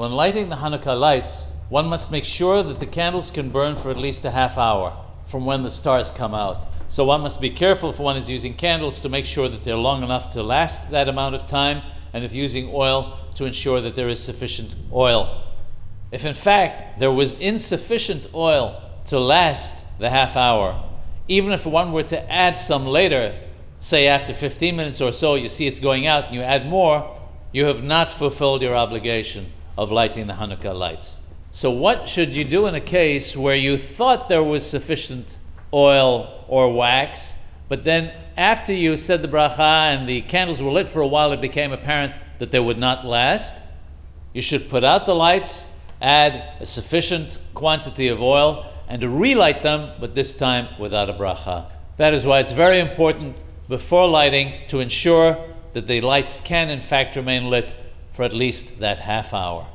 When lighting the Hanukkah lights, one must make sure that the candles can burn for at least a half hour from when the stars come out. So one must be careful if one is using candles to make sure that they're long enough to last that amount of time, and if using oil, to ensure that there is sufficient oil. If in fact there was insufficient oil to last the half hour, even if one were to add some later, say after 15 minutes or so, you see it's going out and you add more, you have not fulfilled your obligation of lighting the Hanukkah lights. So, what should you do in a case where you thought there was sufficient oil or wax, but then after you said the bracha and the candles were lit for a while, it became apparent that they would not last? You should put out the lights, add a sufficient quantity of oil, and relight them, but this time without a bracha. That is why it's very important before lighting to ensure that the lights can in fact remain lit for at least that half hour.